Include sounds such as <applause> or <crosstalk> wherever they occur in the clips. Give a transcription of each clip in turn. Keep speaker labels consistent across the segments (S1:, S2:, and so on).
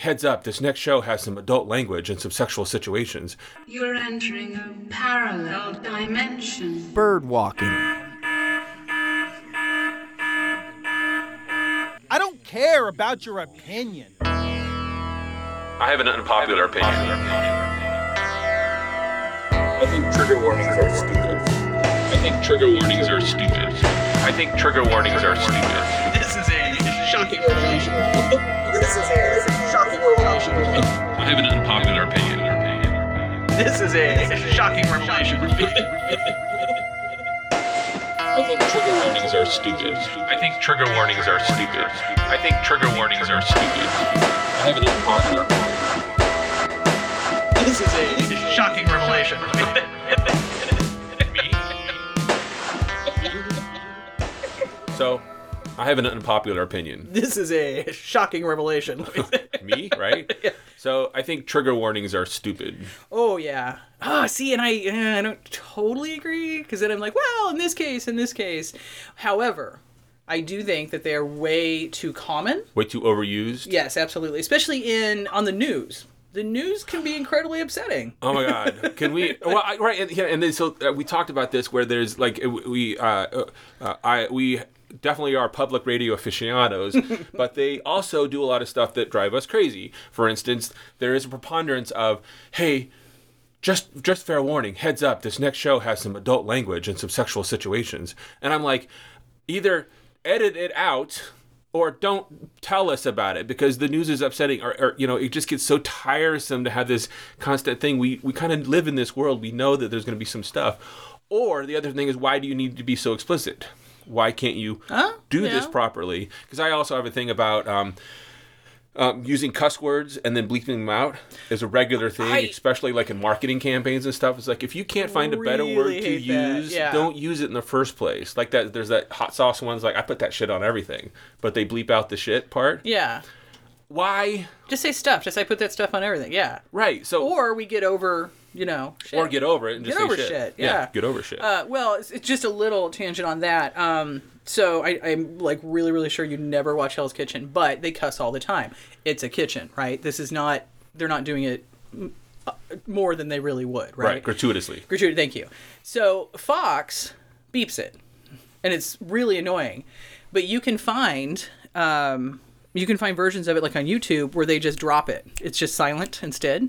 S1: Heads up, this next show has some adult language and some sexual situations.
S2: You're entering a parallel dimension.
S3: Bird walking. I don't care about your opinion.
S1: I have an unpopular opinion.
S4: I think trigger warnings are stupid. I think trigger warnings are stupid.
S1: I think trigger warnings are stupid.
S5: This is a shocking revelation. <laughs> this is a shocking revelation.
S4: I have an unpopular opinion.
S5: This is a shocking revelation.
S4: I think trigger warnings are stupid.
S1: I think trigger warnings are stupid. I think trigger warnings are stupid.
S4: I have an unpopular opinion.
S5: This is a shocking revelation. <laughs>
S1: So, I have an unpopular opinion.
S5: This is a shocking revelation. <laughs>
S1: Me, right? <laughs> So, I think trigger warnings are stupid.
S5: oh yeah. Ah, see, and I I don't totally agree because then I'm like, well, in this case, in this case. However, I do think that they are way too common.
S1: Way too overused.
S5: Yes, absolutely, especially in on the news. The news can be incredibly upsetting.
S1: Oh my God! Can we? <laughs> Well, I, right, and, yeah, and then so uh, we talked about this where there's like we uh, uh, uh, I we definitely are public radio aficionados, <laughs> but they also do a lot of stuff that drive us crazy. For instance, there is a preponderance of hey. Just, just fair warning. Heads up. This next show has some adult language and some sexual situations, and I'm like, either edit it out or don't tell us about it because the news is upsetting or, or you know it just gets so tiresome to have this constant thing we we kind of live in this world we know that there's going to be some stuff or the other thing is why do you need to be so explicit why can't you do this properly because i also have a thing about um, um, using cuss words and then bleeping them out is a regular thing,
S5: I-
S1: especially like in marketing campaigns and stuff. It's like if you can't find a better word to use,
S5: yeah.
S1: don't use it in the first place. Like that, there's that hot sauce ones. Like I put that shit on everything, but they bleep out the shit part.
S5: Yeah.
S1: Why?
S5: Just say stuff. Just say put that stuff on everything. Yeah.
S1: Right. So
S5: Or we get over, you know, shit.
S1: or get over it and just
S5: Get
S1: say
S5: over
S1: shit.
S5: shit, yeah.
S1: get over shit.
S5: Uh, well, it's, it's just a little tangent on that. Um, so I, I'm like really, really sure you never watch Hell's Kitchen, but they cuss all the time. It's a kitchen, right? This is not. They're not doing it uh, more than they really would,
S1: right.
S5: right?
S1: Gratuitously.
S5: Gratuity, thank you. So Fox beeps it, and it's really annoying. But you can find um, you can find versions of it like on YouTube where they just drop it. It's just silent instead.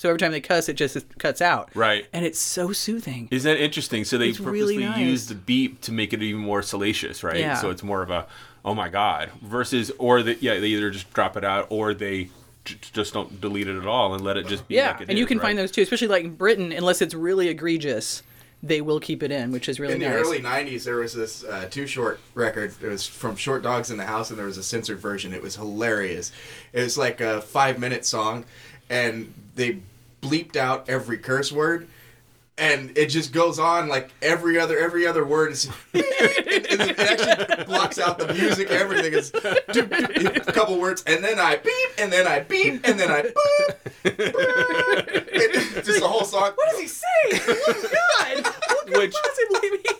S5: So every time they cuss, it just cuts out.
S1: Right.
S5: And it's so soothing.
S1: Isn't that interesting? So they
S5: It's
S1: purposely
S5: really nice.
S1: use the beep to make it even more salacious, right?
S5: Yeah.
S1: So it's more of a oh my god versus or that yeah they either just drop it out or they just don't delete it at all and let it just be
S5: yeah,
S1: like it
S5: and you can
S1: right?
S5: find those too, especially like in Britain, unless it's really egregious, they will keep it in, which is really
S6: In the
S5: nice.
S6: early '90s, there was this uh, Too Short record. It was from Short Dogs in the House, and there was a censored version. It was hilarious. It was like a five-minute song, and they bleeped out every curse word, and it just goes on like every other every other word is. and, <laughs> and it actually blocks out the music. Everything is a couple words, and then I beep, and then I beep, and then I boop. boop. just the whole song.
S5: what does he say? Oh my God! <laughs>
S1: Which-?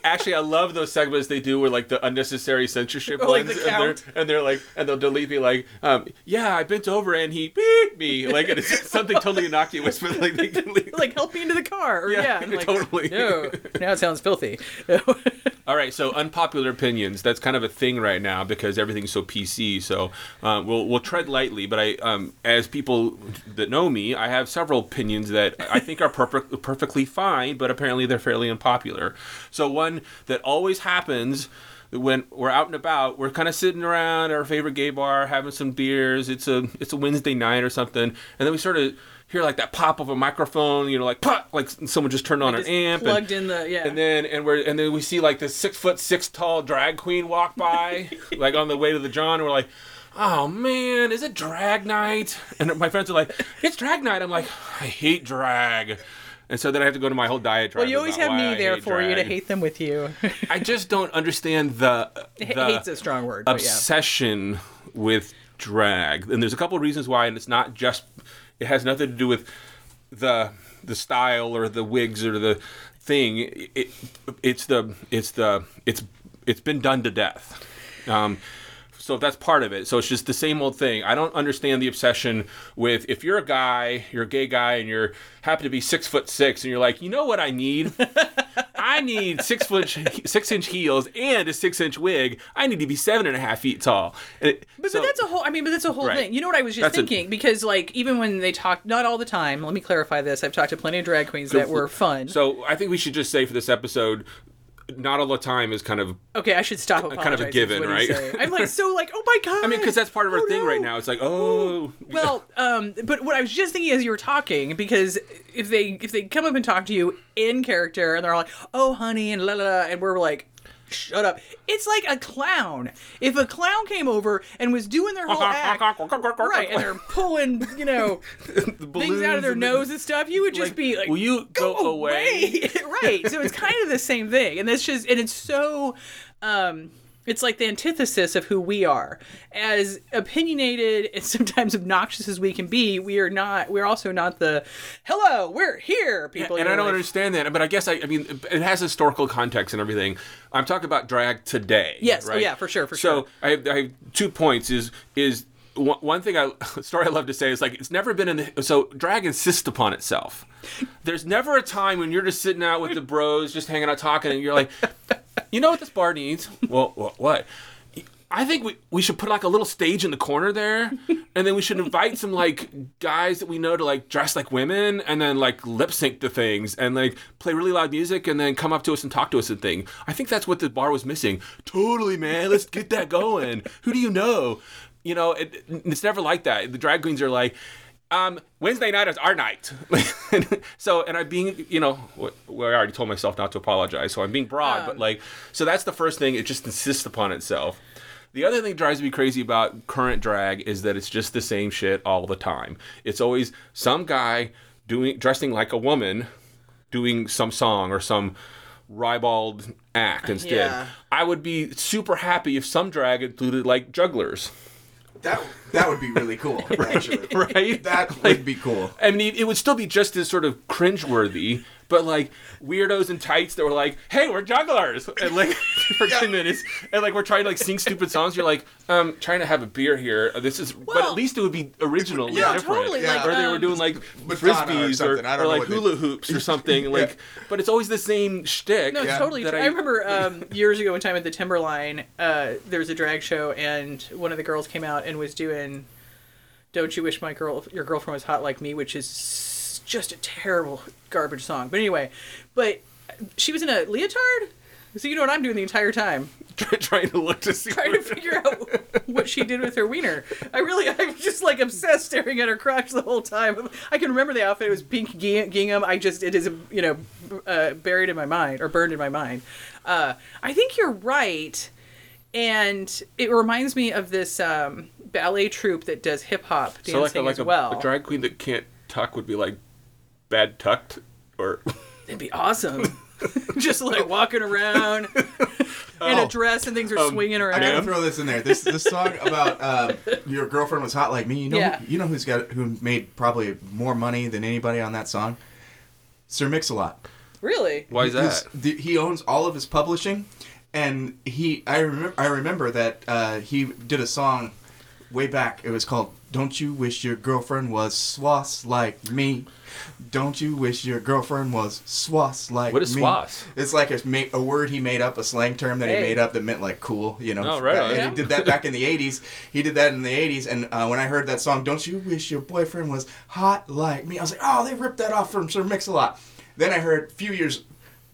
S1: Actually, I love those segments they do where like the unnecessary censorship
S5: Oh, like
S1: ones,
S5: the
S1: and, they're, and they're like, and they'll delete me like, um, yeah, I bent over and he beat me, like it's <laughs> something totally innocuous, but like they <laughs> delete.
S5: like help me into the car or
S1: Yeah,
S5: yeah, like,
S1: totally.
S5: no now it sounds filthy
S1: All right, so unpopular opinions. That's kind of a thing right now because everything's so PC. So uh, we'll we'll tread lightly. But I, um, as people that know me, I have several opinions that I think are perfect, perfectly fine, but apparently they're fairly unpopular. So one that always happens when we're out and about, we're kind of sitting around our favorite gay bar, having some beers. It's a it's a Wednesday night or something, and then we sort of hear like that pop of a microphone. You know, like pop, like someone just turned on an
S5: Just
S1: amp. and-
S5: plugged in the yeah
S1: and then and we're and then we see like this six foot six tall drag queen walk by, <laughs> like on the way to the John. And we're like, oh man, is it drag night? And my friends are like, it's drag night. I'm like, I hate drag. And so then I have to go to my whole diatribe.
S5: well you always have me
S1: I
S5: there for you to hate them with you
S1: I just don't understand the, the
S5: hate's a strong word but yeah
S1: obsession with drag, and there's a couple of reasons why, and it's not just it has nothing to do with the the style or the wigs or the thing. It, it's the it's the it's it's been done to death. Um, So that's part of it. So it's just the same old thing. I don't understand the obsession with if you're a guy, you're a gay guy, and you're happen to be six foot six, and you're like, you know what I need? I need six foot six inch heels and a six inch wig. I need to be seven and a half feet tall. It,
S5: But,
S1: so-
S5: but that's a whole. I mean, but that's a whole
S1: Right.
S5: thing. You know what I was just
S1: That's a-
S5: thinking because, like, even when they talk, not all the time. Let me clarify this. I've talked to plenty of drag queens that were fun.
S1: So I think we should just say for this episode, not all the time is kind of.
S5: okay, I should stop.
S1: kind of a given, right?
S5: I'm like so like, oh my god. <laughs>
S1: I mean, because that's part of our
S5: Oh,
S1: thing right now. It's like, oh,
S5: Well, um, but what I was just thinking as you were talking, because if they if they come up and talk to you in character and they're like, "Oh, honey," and la la, la and we're like, "Shut up!" It's like a clown. If a clown came over and was doing their whole act, right, and they're pulling, you know, <laughs> things out of their nose and stuff, you would just
S1: Like,
S5: be like,
S1: will you go away? <laughs>
S5: right. So it's kind of the same thing, and it's just, and it's so, um, it's like the antithesis of who we are. As opinionated and <laughs> sometimes obnoxious as we can be, we are not. We're also not the "hello, we're here" people.
S1: and I don't
S5: like-
S1: understand that. But I guess I, I mean, it has historical context and everything. I'm talking about drag today.
S5: Yes. Oh,
S1: right?
S5: yeah, for sure, for
S1: so
S5: sure.
S1: I have, I have two points. Is is one, one thing I <laughs> story I love to say is like it's never been in the so drag insists upon itself. There's never a time when you're just sitting out with the bros, just hanging out talking, and you're like, you know what this bar needs? <laughs> Well, wha- what? I think we, we should put like a little stage in the corner there, and then we should invite some like guys that we know to like dress like women, and then like lip sync to things, and like play really loud music, and then come up to us and talk to us and thing. I think that's what the bar was missing. Totally, man. Let's get that going. Who do you know? You know, it, it's never like that. The drag queens are like. Um, Wednesday night is our night. <laughs> so, and I'm being, you know, well, I already told myself not to apologize, so I'm being broad, but like, so that's the first thing. It just insists upon itself. The other thing that drives me crazy about current drag is that it's just the same shit all the time. It's always some guy doing dressing like a woman, doing some song or some ribald act instead.
S5: Yeah.
S1: I would be super happy if some drag included like jugglers,
S6: That that would be really cool, <laughs> actually.
S1: right?
S6: That would be cool.
S1: I mean, it would still be just as sort of cringeworthy, but like weirdos in tights that were like, "Hey, we're jugglers," and like <laughs> for ten minutes, and like we're trying to like sing stupid songs. You're like, um, trying to have a beer here. This is, but at least it would be original and
S5: No,
S1: different.
S5: totally,
S6: like,
S1: or they were
S5: um,
S1: doing like
S6: Madonna or
S1: frisbees or,
S6: something. I don't
S1: or
S6: know
S1: like
S6: what they-
S1: hula hoops or <laughs> something. Like, but it's always the same shtick.
S5: No, it's
S6: Yeah.
S5: totally.
S1: that
S5: True. I, remember um, <laughs> years ago, one time at the Timberline, uh, there was a drag show, and one of the girls came out and was doing "Don't You Wish My Girl Your Girlfriend Was Hot Like Me," which is just a terrible garbage song. But anyway, but she was in a leotard, so you know what I'm doing the entire time, <laughs>
S1: trying to look to see.
S5: trying to figure out what she did with her wiener. I really, I'm just like obsessed staring at her crotch the whole time. I can remember the outfit; it was pink gingham. I just, it is, you know, uh, buried in my mind or burned in my mind. Uh, I think you're right, and it reminds me of this um, ballet troupe that does hip hop dancing
S1: so like a, like
S5: as well.
S1: a drag queen that can't tuck would be like bad tucked or.
S5: It'd be awesome. <laughs> just like walking around in a
S6: Oh.
S5: dress and things are
S1: Um,
S5: swinging
S6: I
S5: around.
S6: gotta throw this in there. This this song about uh, your girlfriend was hot like me. You know,
S5: Yeah.
S6: who, you know who's got who made probably more money than anybody on that song. Sir Mix-a-Lot.
S5: Really?
S1: Why is
S6: This-
S1: that?
S6: the- he owns all of his publishing, and he I remember I remember that uh, he did a song way back. It was called "Don't You Wish Your Girlfriend Was Swass Like Me." Don't you wish your girlfriend was swass like me?
S1: What is
S6: me?
S1: swass?
S6: It's like a, ma- a word he made up, a slang term that
S5: Hey.
S6: he made up that meant like cool, you know.
S1: Oh, right on.
S5: Yeah.
S6: he did that back in the 80s. He did that in the 80s, and uh, when I heard that song, Don't You Wish Your Boyfriend Was Hot Like Me, I was like, oh, they ripped that off from Sir Mix-a-Lot. Then I heard a few years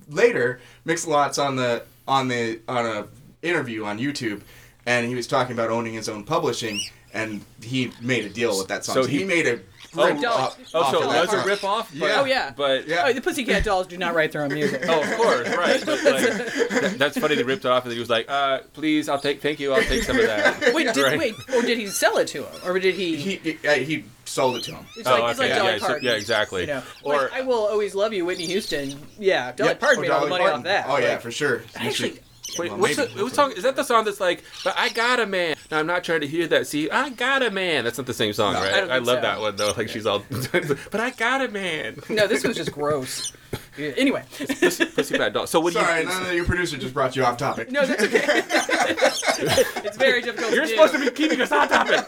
S6: later, Mix-a-Lot's on the on the on a interview on YouTube, and he was talking about owning his own publishing, and he made a deal with that song.
S1: So
S6: So, he,
S1: he-
S6: made a
S1: Oh,
S6: rip
S5: Dolly-
S6: off,
S1: Oh,
S6: off
S1: so
S6: of
S1: it
S6: that
S1: was a rip off?
S6: Yeah.
S5: Oh yeah.
S1: But
S6: Yeah.
S5: Oh, the Pussycat Dolls do not write their own music.
S1: Oh, of course, right. But like, <laughs> that- that's funny. They ripped it off, and he was like, uh, "Please, I'll take. Thank you. I'll take some of that." <laughs>
S5: Wait, did,
S1: Right.
S5: wait, or did he sell it to him, or did he?
S6: He, he, uh, he sold it to him.
S5: it's
S1: Oh,
S5: like, it's
S1: okay,
S5: like Dolly
S1: yeah, so- yeah, exactly.
S5: You know,
S1: Or-
S5: like, I will always love you, Whitney Houston. Yeah, Dolly
S6: Yep.
S5: Parton
S6: Oh,
S5: made all the
S6: Dolly
S5: money
S6: Parton.
S5: off that.
S6: Oh yeah, for sure.
S5: Actually,
S1: Wait,
S6: Well,
S1: what's
S6: maybe.
S1: the, what song? Is that the song that's like, "But I got a man"? No, I'm not trying to hear that. See, I got a man. That's not the same song,
S6: No,
S1: right?
S5: I don't
S1: love
S5: so.
S1: that one though. Like she's all, <laughs> but I got a man.
S5: no, this was just gross. <laughs> Anyway,
S1: pussy, pussy bad dog. So what
S6: Sorry,
S1: do you?
S6: no, no, your producer just brought you off topic.
S5: no, that's okay. <laughs> it's very difficult.
S1: You're
S5: to
S1: supposed
S5: do.
S1: to be keeping us on topic.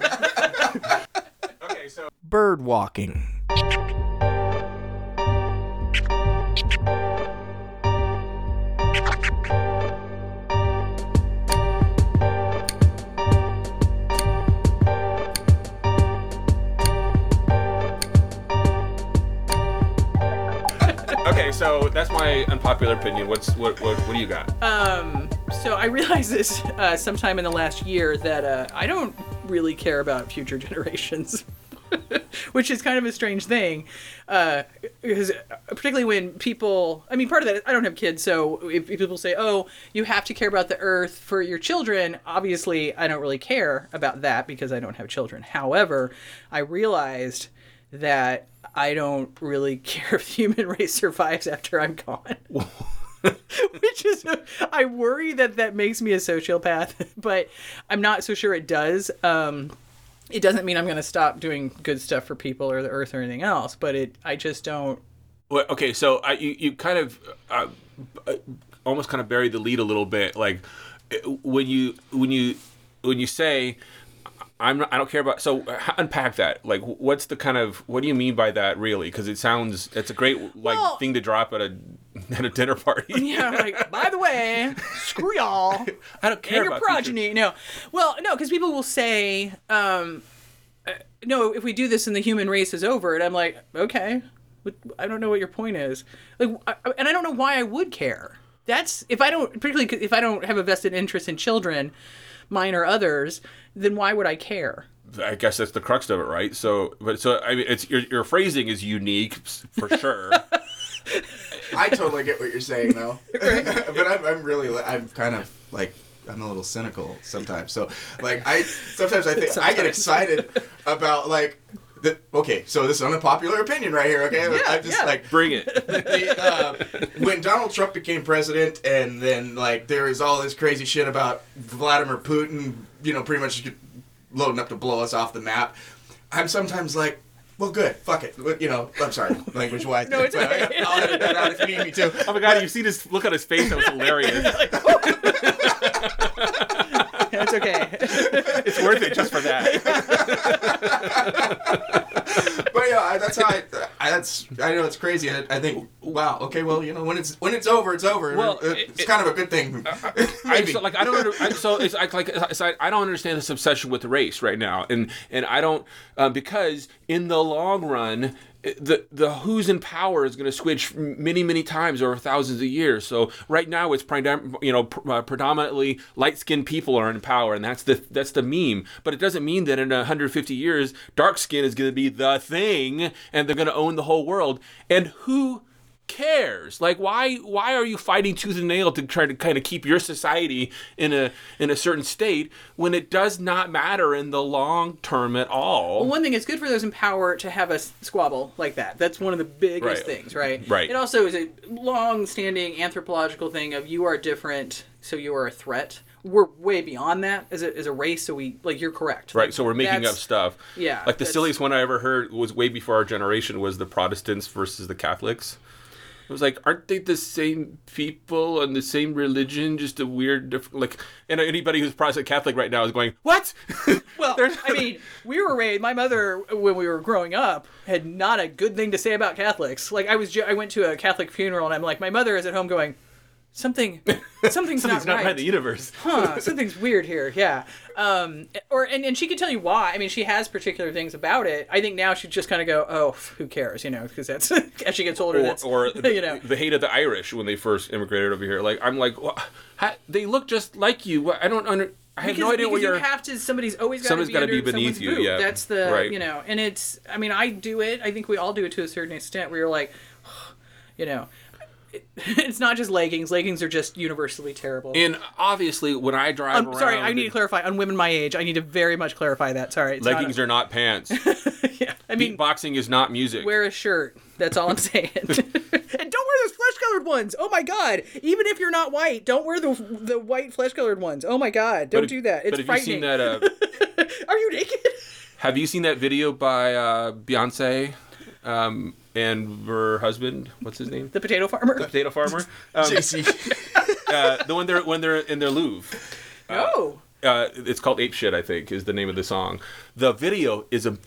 S1: okay, so
S3: Bird walking.
S1: That's my unpopular opinion. What's what what, what do you got?
S5: Um, so I <laughs> realized this uh, sometime in the last year that uh, I don't really care about future <laughs> generations. <laughs> Which is kind of a strange thing, uh, because particularly when people, I mean, part of that, I don't have kids, so if people say, oh, you have to care about the earth for your children, obviously I don't really care about that because I don't have children. However, I realized that I don't really <laughs> care if the human race survives after I'm gone. <laughs> Which is, I worry that that makes me a sociopath, <laughs> but I'm not so sure it does. Um, it doesn't mean I'm going to stop doing good stuff for people or the earth or anything else, but it, I just don't.
S1: Well, okay, so I, you you kind of uh, almost kind of buried the lead a little bit. Like when you when you when you say I'm not, I don't care about. So uh, unpack that. Like, what's the kind of what do you mean by that really? Because it sounds it's a great like
S5: Well-
S1: thing to drop at a <laughs> at a dinner party. <laughs>
S5: Yeah, I'm like, by the way, screw y'all. <laughs>
S1: I don't care
S5: and your progeny. No, well, no, because people will say, um, uh, "No, if we do this, and the human race is over," and I'm like, "Okay, but I don't know what your point is." Like, I, and I don't know why I would care. That's if I don't, particularly if I don't have a vested interest in children, mine or others, then why would I care?
S1: I guess that's the crux of it, right? So, but so I mean, it's your your phrasing is unique for sure. <laughs>
S6: I totally get what you're saying, though. <laughs> <laughs> but I'm, I'm really, I'm kind of like, I'm a little cynical sometimes. So, like, I sometimes I think I get excited about like. The, okay, so this is an unpopular opinion right here. Okay, I'm just
S5: yeah.
S6: like
S1: Bring it. <laughs>
S6: the, uh, when Donald Trump became president, and then like there was all this crazy shit about Vladimir Putin, you know, pretty much loading up to blow us off the map. I'm sometimes like, well, good, fuck it, you know. I'm sorry, <laughs> language wise.
S5: No, it's okay.
S6: I'll edit that out if you need me to.
S1: Oh my god, you see this look on his face? That was <laughs> hilarious.
S5: That's okay.
S1: it's worth it just for that.
S6: but yeah, I, that's how I, I. That's I know it's crazy. I, I think, wow, okay, well, you know, when it's when it's over, it's over.
S1: Well,
S6: It-
S1: it-
S6: it's kind of a good thing.
S1: I, <laughs> so, like I don't under, I, so it's like like it's like, I don't understand this obsession with race right now, and and I don't uh, because in the long run. The the who's in power is going to switch many many times over thousands of years. So right now it's predom- you know pr- uh, predominantly light skinned people are in power, and that's the that's the meme. But it doesn't mean that in 150 years dark skin is going to be the thing, and they're going to own the whole world. And who cares? Like why why are you fighting tooth and nail to try to kind of keep your society in a in a certain state when it does not matter in the long term at all?
S5: Well, one thing, it's good for those in power to have a squabble like that. That's one of the biggest
S1: Right.
S5: things, right?
S1: Right.
S5: It also is a long-standing anthropological thing of you are different, so you are a threat. We're way beyond that as a, as a race, so we like you're correct.
S1: Right, so we're making up stuff.
S5: yeah,
S1: Like the silliest one I ever heard was way before our generation was the Protestants versus the Catholics. It was like, aren't they the same people and the same religion, just a weird, diff- like, and anybody who's Protestant Catholic right now is going, what? <laughs>
S5: Well, I mean, we were raised. My mother, when we were growing up, had not a good thing to say about Catholics. Like I was, I went to a Catholic funeral, and I'm like, my mother is at home going, something, <laughs> something's,
S1: something's not
S5: right.
S1: right the universe.
S5: huh, something's weird here. Yeah. Um, or and, and she could tell you why. I mean, she has particular things about it. I think now she'd just kind of go, oh, who cares, you know, because that's <laughs> as she gets older,
S1: or,
S5: that's
S1: or <laughs>
S5: you know.
S1: the hate of the Irish when they first immigrated over here. Like I'm like, "Wha- ha- they look just like you. I don't under. I have
S5: Because,
S1: no idea what
S5: you
S1: you're.
S5: have to. Somebody's always got to be, under
S1: be beneath you,
S5: boot.
S1: yeah.
S5: That's the
S1: Right.
S5: you know, and it's. I mean, I do it. I think we all do it to a certain extent. Where you're like, <sighs> you know, <laughs> it's not just leggings. Leggings are just universally terrible.
S1: and obviously, when I drive
S5: I'm
S1: around,
S5: Um, sorry, I need to clarify on women my age. I need to very much clarify that. Sorry, it's not
S1: leggings
S5: a-
S1: are not pants. <laughs>
S5: yeah, I mean,
S1: boxing is not music.
S5: wear a shirt. That's all I'm saying. <laughs> and don't wear those flesh-colored ones. Oh my god! Even if you're not white, don't wear the the white flesh-colored ones. Oh my god! Don't do that. It's
S1: but have
S5: frightening.
S1: you seen that? Uh,
S5: Are you naked?
S1: have you seen that video by uh, Beyonce? Um, and her husband, what's his name?
S5: The potato farmer.
S1: The potato farmer. <laughs> Um,
S6: Jay-Z. <laughs>
S1: uh, the one they're when they're in their Louvre.
S5: oh.
S1: uh, it's called Ape Shit, I think, is the name of the song. The video is a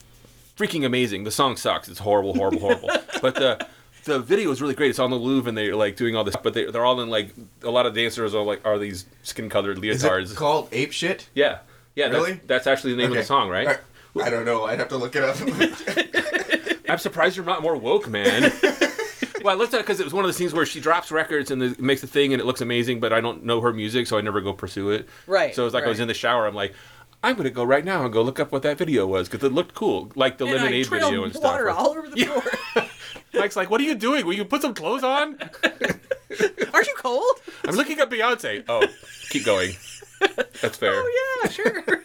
S1: freaking amazing. The song sucks. It's horrible, horrible, horrible. <laughs> but the the video is really great. It's on the Louvre and they're like doing all this, but they, they're all in like a lot of dancers are like are these skin colored leotards.
S6: Is
S1: leotards.
S6: it called Ape Shit?
S1: yeah, yeah.
S6: Really?
S1: That's, that's actually the name of the song, right?
S6: I, I don't know. I'd have to look it up.
S1: I'm surprised you're not more woke, man. <laughs> well, I looked at it because it was one of those things where she drops records and it makes a thing and it looks amazing, but I don't know her music, so I never go pursue it.
S5: Right,
S1: So it was like I was in the shower. I'm like, I'm gonna go right now and go look up what that video was because it looked cool, like the
S5: And
S1: lemonade video and stuff.
S5: water all over the floor. <laughs>
S1: Mike's like, "What are you doing? Will you put some clothes on?" <laughs>
S5: Aren't you cold?
S1: I'm looking at Beyonce. Oh, keep going. That's fair.
S5: Oh yeah, sure.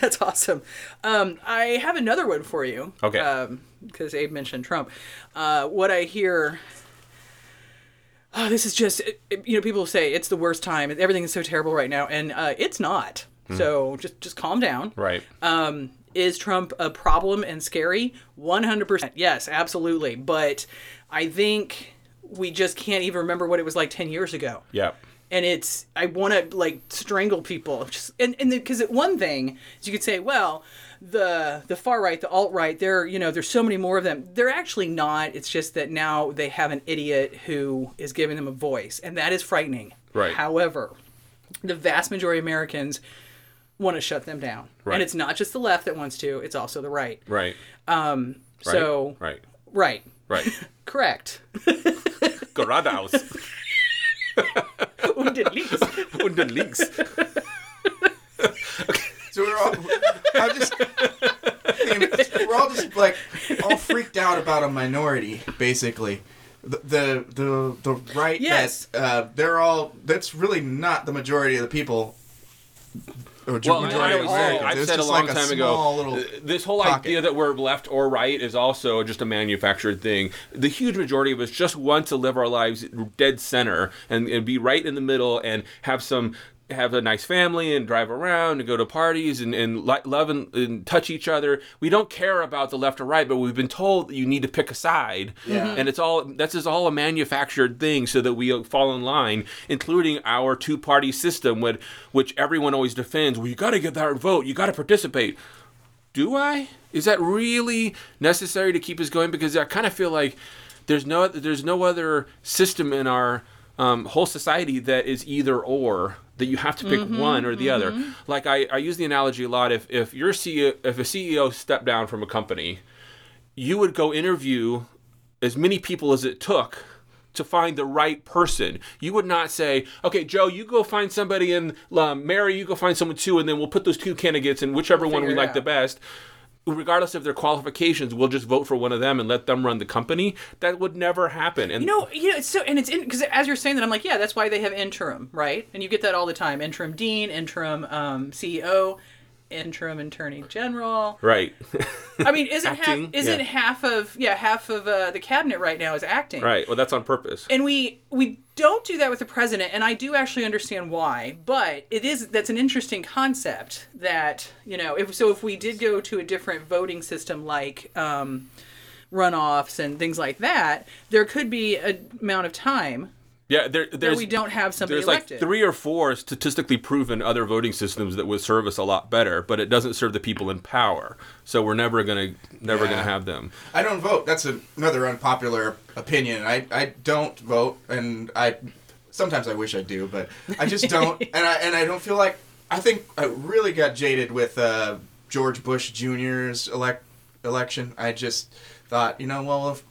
S5: That's awesome. Um, I have another one for you.
S1: Okay.
S5: Because Abe mentioned Trump. Uh, what I hear. Oh, this is just it- it- you know people say it's the worst time. Everything is so terrible right now, and uh, it's not. So just just calm down.
S1: Right.
S5: Um, is Trump a problem and scary? 100%. Yes, absolutely. But I think we just can't even remember what it was like 10 years ago
S1: yeah.
S5: And it's I want to like strangle people. Just and and because one thing is you could say, well, the the far right, the alt right, there you know there's so many more of them. They're actually not. It's just that now they have an idiot who is giving them a voice, and that is frightening.
S1: Right.
S5: However, the vast majority of Americans want to shut them down,
S1: Right.
S5: and it's not just the left that wants to; it's also the right.
S1: Right.
S5: Um. So
S1: Right.
S5: right.
S1: Right. <laughs>
S5: Correct. <laughs>
S1: Geradeaus.
S5: Und links.
S1: Und dann links.
S6: So we're all, I'm just, we're all just like all freaked out about a minority, basically. The the the, the right
S5: Yes.
S6: that uh, they're all that's really not the majority of the people. Or
S1: Well,
S6: majority
S1: I
S6: of
S1: always say,
S6: Americans.
S1: I've
S6: It's
S1: said a long
S6: like
S1: time
S6: small
S1: ago, this whole
S6: pocket.
S1: idea that we're left or right is also just a manufactured thing. The huge majority of us just want to live our lives dead center and, and be right in the middle and have some have a nice family and drive around and go to parties and, and li- love and, and touch each other. We don't care about the left or right, but we've been told that you need to pick a side.
S6: Yeah.
S1: And it's all that's just all a manufactured thing so that we fall in line, including our two party system, which, which everyone always defends. Well, you got to get that vote, you got to participate. Do I? Is that really necessary to keep us going? Because I kind of feel like there's no there's no other system in our um, whole society that is either or that you have to pick one or the other. Like I, I use the analogy a lot. If if your CEO if a CEO stepped down from a company, you would go interview as many people as it took to find the right person. You would not say, "Okay, Joe, you go find somebody, and um, Mary, you go find someone too, and then we'll put those two candidates, and whichever one we like
S5: out."
S1: the best." Regardless of their qualifications, we'll just vote for one of them and let them run the company. That would never happen. And
S5: You know, you know, it's so, and it's in because as you're saying that, I'm like, yeah, that's why they have interim, right? And you get that all the time: interim dean, interim um, CEO, interim attorney general.
S1: right,
S5: I mean, isn't
S1: Acting,
S5: half isn't
S1: yeah.
S5: half of yeah half of uh, the cabinet right now is acting,
S1: right. Well, that's on purpose.
S5: And we we don't do that with the president, and I do actually understand why. But it is that's an interesting concept that you know if so if we did go to a different voting system like um, runoffs and things like that, there could be an amount of time
S1: Yeah, there, there's
S5: we don't have somebody
S1: there's
S5: elected.
S1: like three or four statistically proven other voting systems that would serve us a lot better, but it doesn't serve the people in power. So we're never gonna never
S6: Yeah.
S1: gonna have them.
S6: I don't vote. That's a, another unpopular opinion. I, I don't vote, and I sometimes I wish I do, but I just <laughs> don't. and I and I don't feel like I think I really got jaded with uh, George Bush Jr.'s elect election. I just thought, you know, well, if,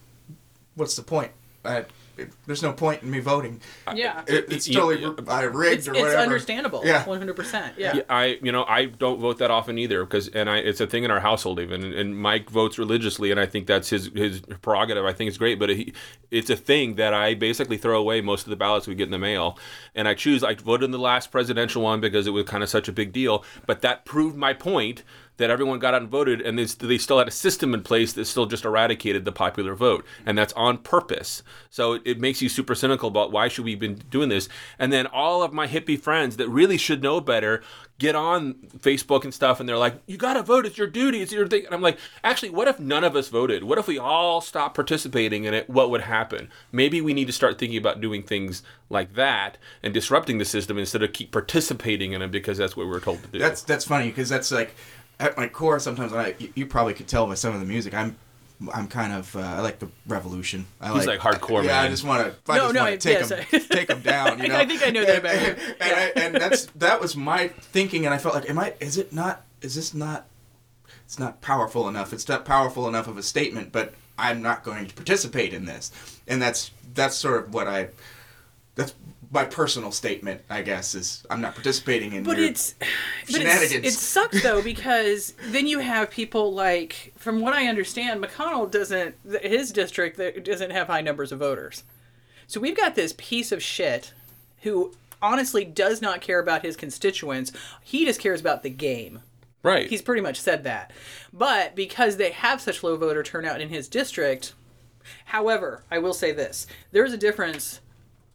S6: what's the point? I, it, there's no point in me voting.
S5: yeah.
S6: It, it's totally
S1: you-
S6: I rigged
S5: it's,
S6: or whatever.
S5: it's understandable.
S6: Yeah.
S5: one hundred percent. Yeah.
S1: Yeah, I you know I don't vote that often either because and I it's a thing in our household even and, and Mike votes religiously and I think that's his his prerogative I think it's great but he, it's a thing that I basically throw away most of the ballots we get in the mail and I choose I voted in the last presidential one because it was kind of such a big deal but that proved my point that everyone got out and voted, and they, they still had a system in place that still just eradicated the popular vote, and that's on purpose. So it, it makes you super cynical about why should we been doing this, and then all of my hippie friends that really should know better get on Facebook and stuff, and they're like, "You gotta vote. It's your duty. It's your thing." And I'm like, actually, what if none of us voted? What if we all stopped participating in it? What would happen? Maybe we need to start thinking about doing things like that and disrupting the system instead of keep participating in it because that's what we're told to do.
S6: That's that's funny because that's like at my core. Sometimes I you, you probably could tell by some of the music. I'm I'm kind of uh, I like the revolution. I
S1: He's like hardcore,
S6: Yeah, I just want to. I
S5: No,
S6: just
S5: no,
S6: want
S5: I-
S6: to take them,
S5: I-
S6: take them down. You <laughs>
S5: I-
S6: know?
S5: I think I know that about you.
S6: And, and, I, and that's that was my thinking, and I felt like, am I? Is it not? Is this not? It's not powerful enough. It's not powerful enough of a statement, but I'm not going to participate in this. And that's that's sort of what I. That's my personal statement, I guess, is I'm not participating in
S5: But
S6: your
S5: it's <sighs> but it's,
S6: shenanigans.
S5: it sucks though because then you have people like, from what I understand, McConnell doesn't his district doesn't have high numbers of voters. So we've got this piece of shit who honestly does not care about his constituents. He just cares about the game.
S1: right.
S5: He's pretty much said that. But because they have such low voter turnout in his district, however, I will say this there is a difference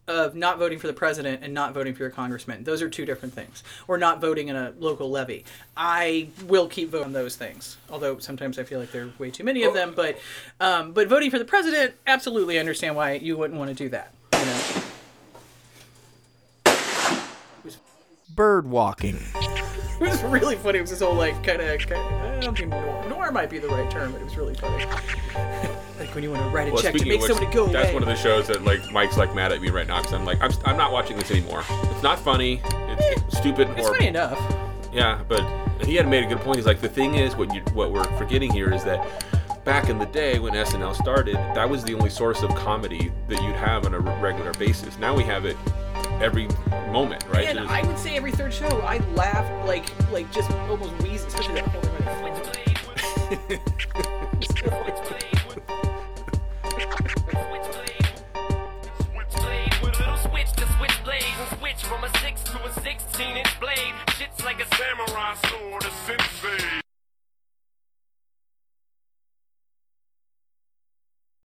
S5: of not voting for the president and not voting for your congressman. Those are two different things. Or not voting in a local levy. I will keep voting on those things. Although sometimes I feel like there are way too many of them. But um, but voting for the president, absolutely understand why you wouldn't want to do that. You know?
S3: Bird walking. <laughs>
S5: It was really funny. It was this whole like kind of, I don't think noir, noir might be the right term, but it was really funny. When you want to write a
S1: Well,
S5: check to make
S1: which,
S5: somebody go
S1: that's
S5: away.
S1: one of the shows that like Mike's like mad at me right now because I'm like I'm, I'm not watching this anymore. It's not funny. It's eh, stupid
S5: it's
S1: horrible.
S5: funny enough.
S1: Yeah, but he had made a good point. He's like, the thing is, what you what we're forgetting here is that back in the day when SNL started, that was the only source of comedy that you'd have on a regular basis. Now we have it every moment, right?
S5: And I would say every third show, I laugh like like just almost wheeze, especially that whole
S4: Samurai sword, a.